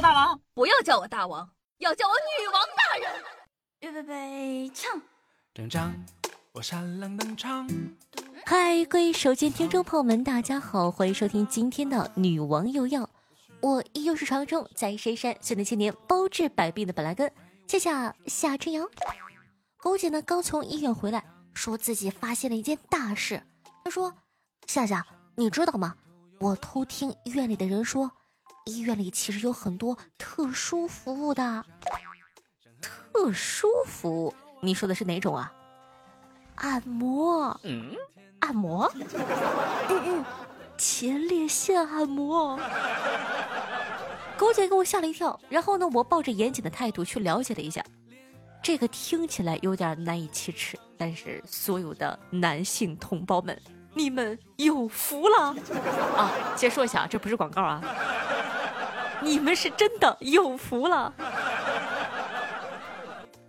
我大王，不要叫我大王，要叫我女王大人。预备备，唱。登场，我闪亮登场。嗨，各位手机听众朋友们，大家好，欢迎收听今天的女王又要。我依旧是传说中在深山训练千年、包治百病的本来根。谢谢夏春瑶。狗姐呢刚从医院回来，说自己发现了一件大事。她说：“夏夏，你知道吗？我偷听医院里的人说，医院里其实有很多特殊服务的。特殊服务？你说的是哪种啊？按摩？嗯，按摩？嗯嗯，前列腺按摩。”狗姐给我吓了一跳，然后呢，我抱着严谨的态度去了解了一下。这个听起来有点难以启齿，但是所有的男性同胞们，你们有福了啊！先说一下，这不是广告啊，你们是真的有福了，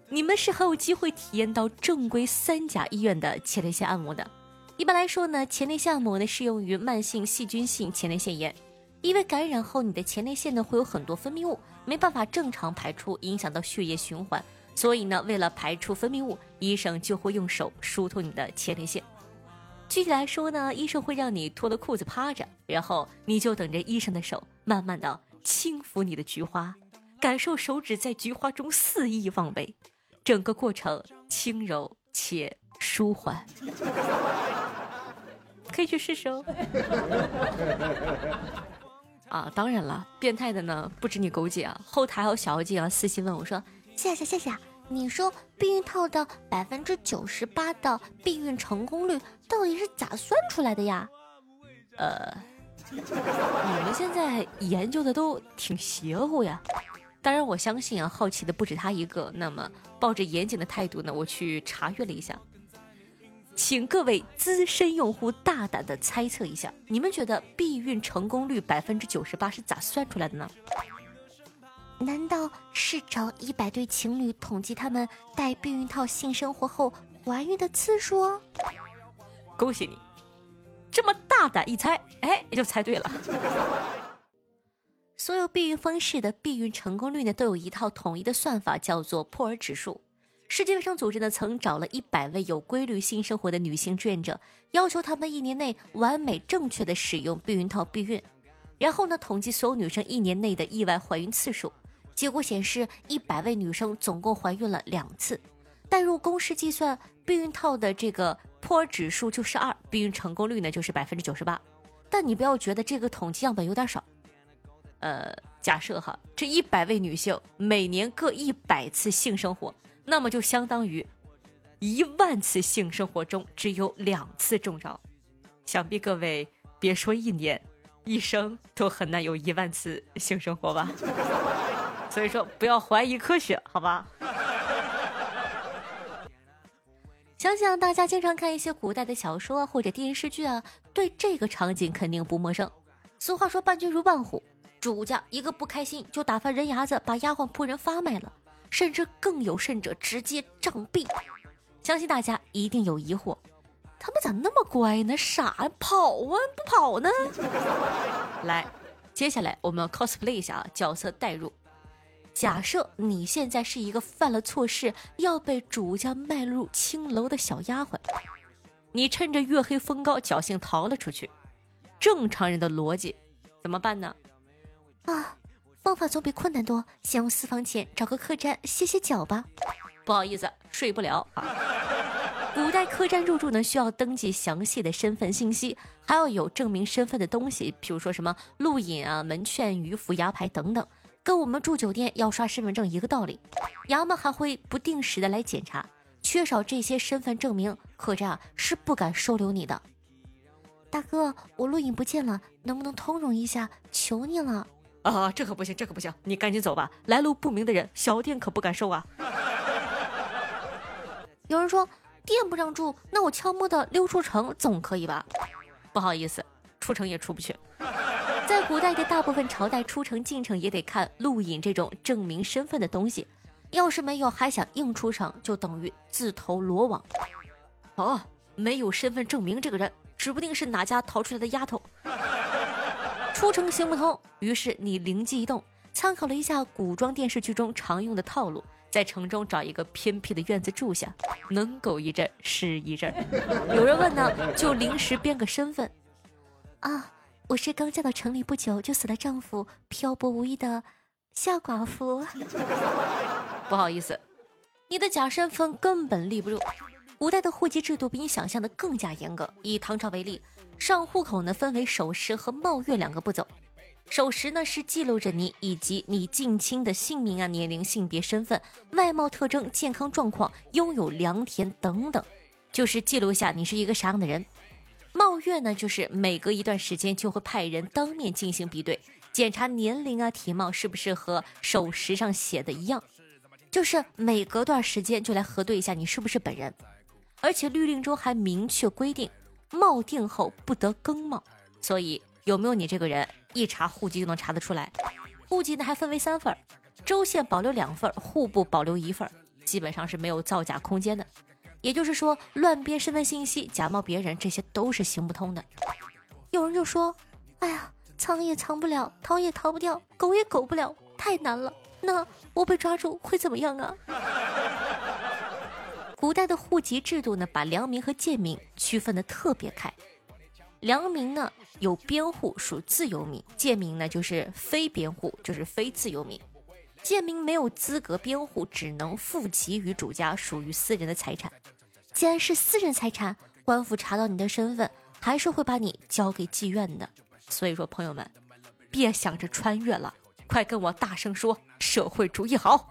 你们是很有机会体验到正规三甲医院的前列腺按摩的。一般来说呢，前列腺按摩呢适用于慢性细菌性前列腺炎。因为感染后，你的前列腺呢会有很多分泌物，没办法正常排出，影响到血液循环。所以呢，为了排出分泌物，医生就会用手疏通你的前列腺。具体来说呢，医生会让你脱了裤子趴着，然后你就等着医生的手慢慢的轻抚你的菊花，感受手指在菊花中肆意妄为，整个过程轻柔且舒缓。可以去试试哦。啊，当然了，变态的呢不止你狗姐啊，后台还有小妖精啊，私信问我说：“夏夏夏夏，你说避孕套的百分之九十八的避孕成功率到底是咋算出来的呀？”呃，你们现在研究的都挺邪乎呀。当然，我相信啊，好奇的不止他一个。那么，抱着严谨的态度呢，我去查阅了一下。请各位资深用户大胆的猜测一下，你们觉得避孕成功率百分之九十八是咋算出来的呢？难道是找一百对情侣统计他们戴避孕套性生活后怀孕的次数？恭喜你，这么大胆一猜，哎，就猜对了。所有避孕方式的避孕成功率呢，都有一套统一的算法，叫做破尔指数。世界卫生组织呢，曾找了一百位有规律性生活的女性志愿者，要求她们一年内完美正确的使用避孕套避孕，然后呢，统计所有女生一年内的意外怀孕次数。结果显示，一百位女生总共怀孕了两次。代入公式计算，避孕套的这个破尔指数就是二，避孕成功率呢就是百分之九十八。但你不要觉得这个统计样本有点少。呃，假设哈，这一百位女性每年各一百次性生活。那么就相当于一万次性生活中只有两次中招，想必各位别说一年，一生都很难有一万次性生活吧。所以说不要怀疑科学，好吧？想想大家经常看一些古代的小说或者电视剧啊，对这个场景肯定不陌生。俗话说伴君如伴虎，主家一个不开心就打发人牙子，把丫鬟仆人发卖了。甚至更有甚者，直接杖毙。相信大家一定有疑惑，他们咋那么乖呢？傻跑啊，不跑呢？来，接下来我们 cosplay 一下啊，角色代入。假设你现在是一个犯了错事要被主家卖入青楼的小丫鬟，你趁着月黑风高侥幸逃了出去。正常人的逻辑怎么办呢？啊？方法总比困难多，先用私房钱找个客栈歇歇脚吧。不好意思，睡不了啊。古代客栈入住呢，需要登记详细的身份信息，还要有证明身份的东西，比如说什么路引啊、门券、鱼符、牙牌等等，跟我们住酒店要刷身份证一个道理。衙门还会不定时的来检查，缺少这些身份证明，客栈是不敢收留你的。大哥，我录影不见了，能不能通融一下？求你了。啊，这可不行，这可不行！你赶紧走吧，来路不明的人，小店可不敢收啊。有人说店不让住，那我悄摸的溜出城总可以吧？不好意思，出城也出不去。在古代的大部分朝代，出城进城也得看路引这种证明身份的东西，要是没有还想硬出城，就等于自投罗网。哦，没有身份证明这个人，指不定是哪家逃出来的丫头。出城行不通，于是你灵机一动，参考了一下古装电视剧中常用的套路，在城中找一个偏僻的院子住下，能苟一阵是一阵。有人问呢，就临时编个身份，啊，我是刚嫁到城里不久就死了丈夫、漂泊无依的夏寡妇。不好意思，你的假身份根本立不住。古代的户籍制度比你想象的更加严格。以唐朝为例，上户口呢分为守时和冒月两个步骤。守时呢是记录着你以及你近亲的姓名啊、年龄、性别、身份、外貌特征、健康状况、拥有良田等等，就是记录下你是一个啥样的人。冒月呢就是每隔一段时间就会派人当面进行比对，检查年龄啊、体貌是不是和手时上写的一样，就是每隔段时间就来核对一下你是不是本人。而且律令中还明确规定，冒定后不得更冒，所以有没有你这个人，一查户籍就能查得出来。户籍呢还分为三份，州县保留两份，户部保留一份，基本上是没有造假空间的。也就是说，乱编身份信息、假冒别人，这些都是行不通的。有人就说：“哎呀，藏也藏不了，逃也逃不掉，狗也狗不了，太难了。那我被抓住会怎么样啊？” 古代的户籍制度呢，把良民和贱民区分的特别开。良民呢有编户，属自由民；贱民呢就是非编户，就是非自由民。贱民没有资格辩护，只能负其于主家，属于私人的财产。既然是私人财产，官府查到你的身份，还是会把你交给妓院的。所以说，朋友们，别想着穿越了，快跟我大声说：社会主义好！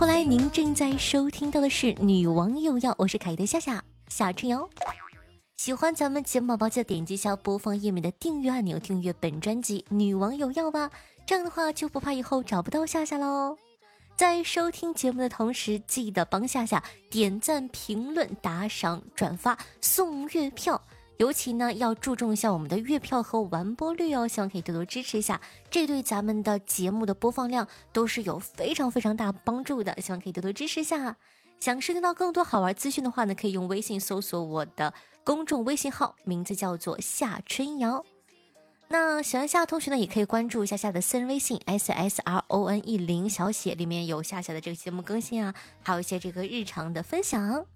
后，来！您正在收听到的是《女王又要》，我是凯的夏夏夏春瑶。喜欢咱们节目宝宝，记得点击一下播放页面的订阅按钮，订阅本专辑《女王有药》吧。这样的话就不怕以后找不到夏夏喽。在收听节目的同时，记得帮夏夏点赞、评论、打赏、转发、送月票。尤其呢，要注重一下我们的月票和完播率哦，希望可以多多支持一下，这对咱们的节目的播放量都是有非常非常大帮助的，希望可以多多支持一下。想收听到更多好玩资讯的话呢，可以用微信搜索我的公众微信号，名字叫做夏春瑶。那喜欢夏同学呢，也可以关注一下夏的私人微信 s s r o n e 零小写，里面有夏夏的这个节目更新啊，还有一些这个日常的分享。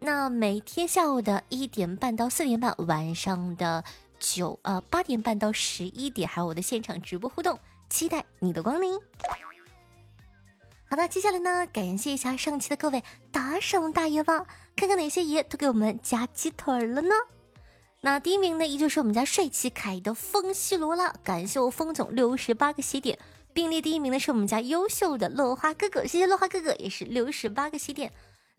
那每天下午的一点半到四点半，晚上的九呃八点半到十一点，还有我的现场直播互动，期待你的光临。好的，接下来呢，感谢一下上期的各位打赏大爷吧，看看哪些爷都给我们加鸡腿了呢？那第一名呢，依旧是我们家帅气可爱的风西罗了，感谢我风总六十八个喜点，并列第一名的是我们家优秀的落花哥哥，谢谢落花哥哥，也是六十八个喜点。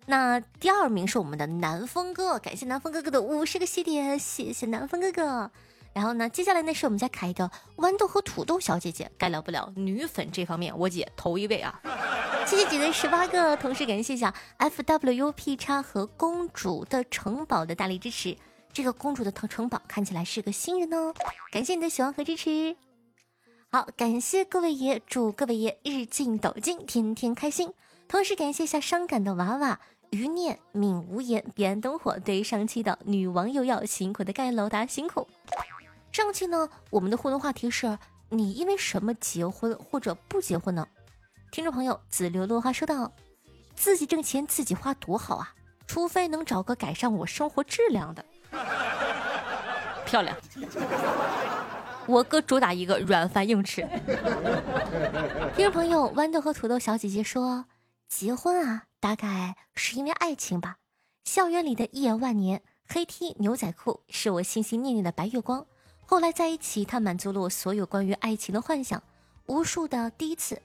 那第二名是我们的南风哥，感谢南风哥哥的五十个喜点，谢谢南风哥哥。然后呢，接下来呢是我们家可爱的豌豆和土豆小姐姐，该聊不了，女粉这方面我姐头一位啊！谢谢姐的十八个，同时感谢一下 F W U P 叉和公主的城堡的大力支持。这个公主的城城堡看起来是个新人哦，感谢你的喜欢和支持。好，感谢各位爷，祝各位爷日进斗金，天天开心。同时感谢一下伤感的娃娃。余念敏无言，彼岸灯火。对上期的女王又要辛苦的盖楼，大家辛苦。上期呢，我们的互动话题是：你因为什么结婚或者不结婚呢？听众朋友紫流落花说道：“自己挣钱自己花多好啊，除非能找个改善我生活质量的。漂亮。我哥主打一个软饭硬吃。听众朋友豌豆和土豆小姐姐说：结婚啊。大概是因为爱情吧。校园里的一眼万年，黑 T 牛仔裤是我心心念念的白月光。后来在一起，他满足了我所有关于爱情的幻想。无数的第一次，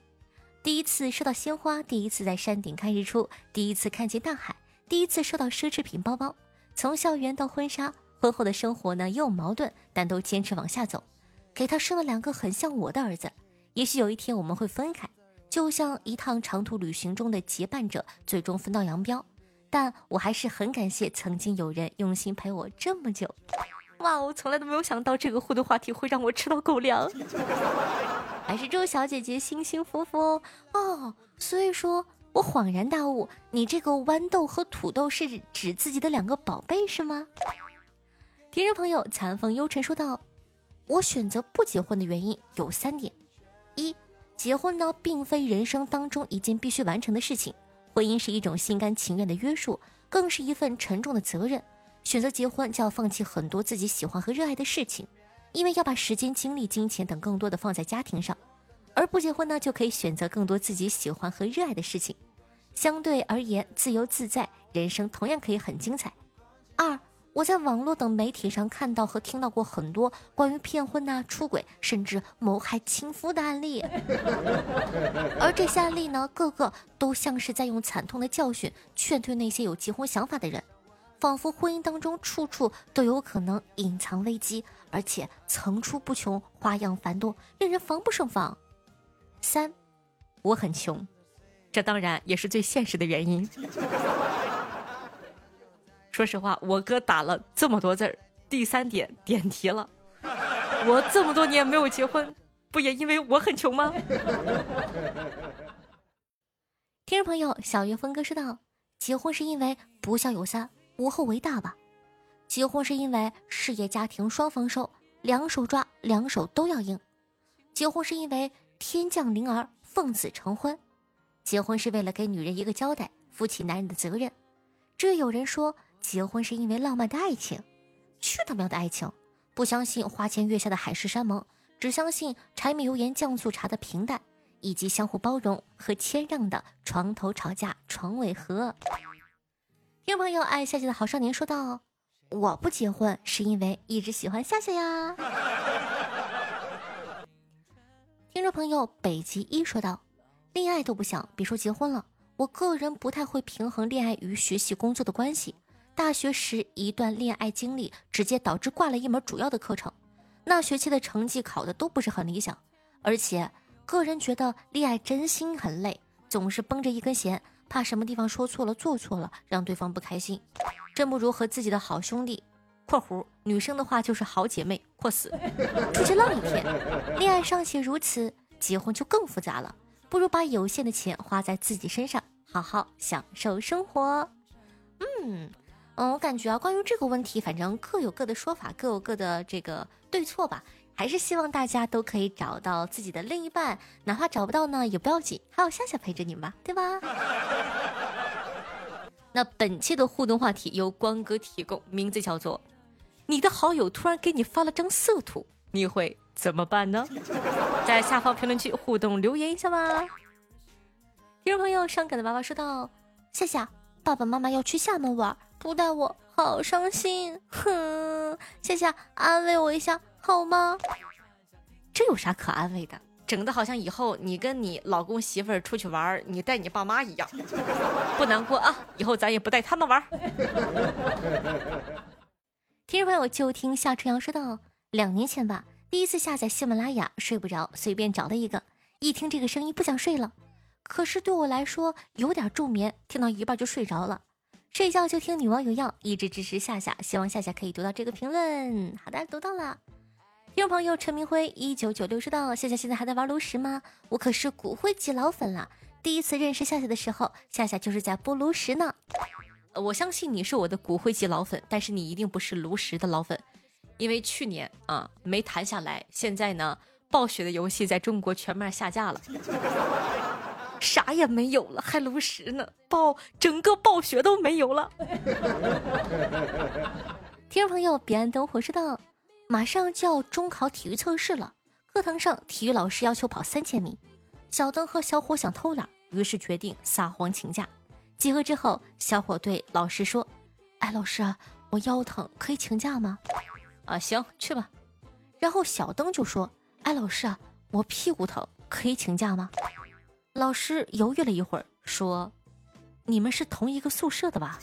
第一次收到鲜花，第一次在山顶看日出，第一次看见大海，第一次收到奢侈品包包。从校园到婚纱，婚后的生活呢也有矛盾，但都坚持往下走。给他生了两个很像我的儿子。也许有一天我们会分开。就像一趟长途旅行中的结伴者，最终分道扬镳。但我还是很感谢曾经有人用心陪我这么久。哇，我从来都没有想到这个互动话题会让我吃到狗粮。还是祝小姐姐幸幸福福哦。哦所以说，我恍然大悟，你这个豌豆和土豆是指自己的两个宝贝是吗？听众朋友残风幽沉说道：“我选择不结婚的原因有三点：结婚呢并非人生当中一件必须完成的事情，婚姻是一种心甘情愿的约束，更是一份沉重的责任。选择结婚就要放弃很多自己喜欢和热爱的事情，因为要把时间、精力、金钱等更多的放在家庭上。”而不结婚呢，就可以选择更多自己喜欢和热爱的事情，相对而言自由自在，人生同样可以很精彩。二，我在网络等媒体上看到和听到过很多关于骗婚呐、出轨，甚至谋害亲夫的案例，而这些案例呢，个个都像是在用惨痛的教训劝退那些有结婚想法的人，仿佛婚姻当中处处都有可能隐藏危机，而且层出不穷，花样繁多，令人防不胜防。三，我很穷，这当然也是最现实的原因。说实话，我哥打了这么多字儿，第三点点题了。我这么多年没有结婚，不也因为我很穷吗？听众朋友，小月峰哥说道：“结婚是因为不孝有三，无后为大吧？结婚是因为事业家庭双丰收，两手抓，两手都要硬。结婚是因为。”天降灵儿，奉子成婚，结婚是为了给女人一个交代，负起男人的责任。这有人说结婚是因为浪漫的爱情，去他喵的爱情！不相信花前月下的海誓山盟，只相信柴米油盐酱醋茶的平淡，以及相互包容和谦让的床头吵架床尾和。听众朋友爱夏夏的好少年说道：“我不结婚是因为一直喜欢夏夏呀。”听众朋友，北极一说道：“恋爱都不想，别说结婚了。我个人不太会平衡恋爱与学习工作的关系。大学时一段恋爱经历，直接导致挂了一门主要的课程。那学期的成绩考的都不是很理想，而且个人觉得恋爱真心很累，总是绷着一根弦，怕什么地方说错了、做错了，让对方不开心。真不如和自己的好兄弟。”括弧女生的话就是好姐妹，括死出去浪一天。恋爱尚且如此，结婚就更复杂了。不如把有限的钱花在自己身上，好好享受生活。嗯嗯，我感觉啊，关于这个问题，反正各有各的说法，各有各的这个对错吧。还是希望大家都可以找到自己的另一半，哪怕找不到呢，也不要紧，还有夏夏陪着你们吧，对吧？那本期的互动话题由光哥提供，名字叫做。你的好友突然给你发了张色图，你会怎么办呢？在下方评论区互动留言一下吧。听众朋友，伤感的娃娃说道：“夏夏，爸爸妈妈要去厦门玩，不带我，好伤心。”哼，夏夏安慰我一下好吗？这有啥可安慰的？整的好像以后你跟你老公媳妇儿出去玩，你带你爸妈一样。不难过啊，以后咱也不带他们玩。听众朋友，就听夏春阳说道：两年前吧，第一次下载喜马拉雅，睡不着，随便找了一个，一听这个声音不想睡了。可是对我来说有点助眠，听到一半就睡着了。睡觉就听女王有药，一直支持夏夏，希望夏夏可以读到这个评论。好的，读到了。听众朋友陈明辉一九九六说道：夏夏现在还在玩炉石吗？我可是骨灰级老粉了。第一次认识夏夏的时候，夏夏就是在播炉石呢。我相信你是我的骨灰级老粉，但是你一定不是炉石的老粉，因为去年啊没谈下来，现在呢暴雪的游戏在中国全面下架了，啥也没有了，还炉石呢，暴整个暴雪都没有了。听众朋友，彼岸灯火说道：马上就要中考体育测试了，课堂上体育老师要求跑三千米，小灯和小伙想偷懒，于是决定撒谎请假。集合之后，小伙对老师说：“哎，老师啊，我腰疼，可以请假吗？”“啊，行，去吧。”然后小灯就说：“哎，老师啊，我屁股疼，可以请假吗？”老师犹豫了一会儿，说：“你们是同一个宿舍的吧？”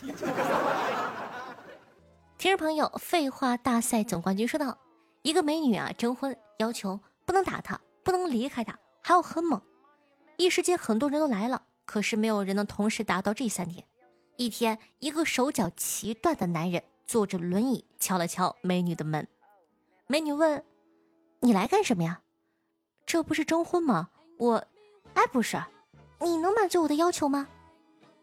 听众朋友，废话大赛总冠军说道：“一个美女啊，征婚要求不能打她，不能离开她，还要很猛。”一时间，很多人都来了。可是没有人能同时达到这三点。一天，一个手脚齐断的男人坐着轮椅敲了敲美女的门。美女问：“你来干什么呀？”“这不是征婚吗？”“我……哎，不是。”“你能满足我的要求吗？”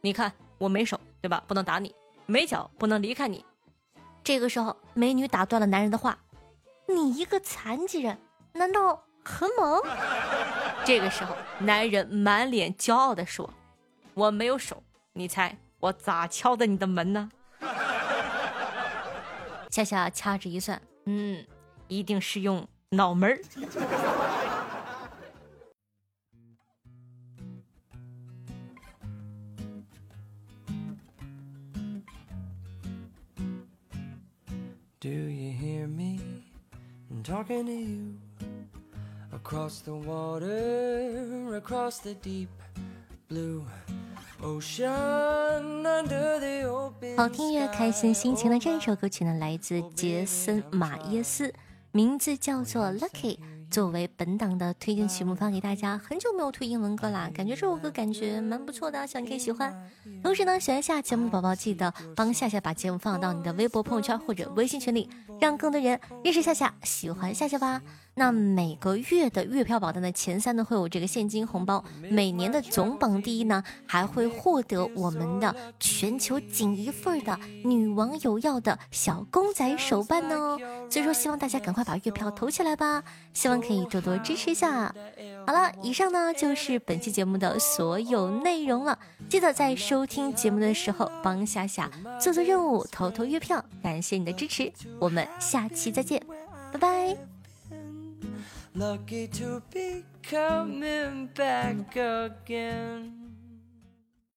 你看我没手，对吧？不能打你，没脚不能离开你。这个时候，美女打断了男人的话：“你一个残疾人，难道很猛？” 这个时候，男人满脸骄傲地说：“我没有手，你猜我咋敲的你的门呢？” 夏夏掐指一算，嗯，一定是用脑门儿。好听越，开心心情的这首歌曲呢，来自杰森·马耶斯，名字叫做《Lucky》。作为本档的推荐曲目发给大家，很久没有推英文歌啦，感觉这首歌感觉蛮不错的，希望你可以喜欢。同时呢，喜欢下节目的宝宝记得帮夏夏把节目放到你的微博朋友圈或者微信群里，让更多人认识夏夏，喜欢夏夏吧。那每个月的月票榜单的前三呢会有这个现金红包，每年的总榜第一呢还会获得我们的全球仅一份的女王有要的小公仔手办呢。所以说，希望大家赶快把月票投起来吧，希望可以多多支持一下。好了，以上呢就是本期节目的所有内容了。记得在收听节目的时候帮夏夏做做任务，投投月票，感谢你的支持。我们下期再见，拜拜。Lucky to be coming back again.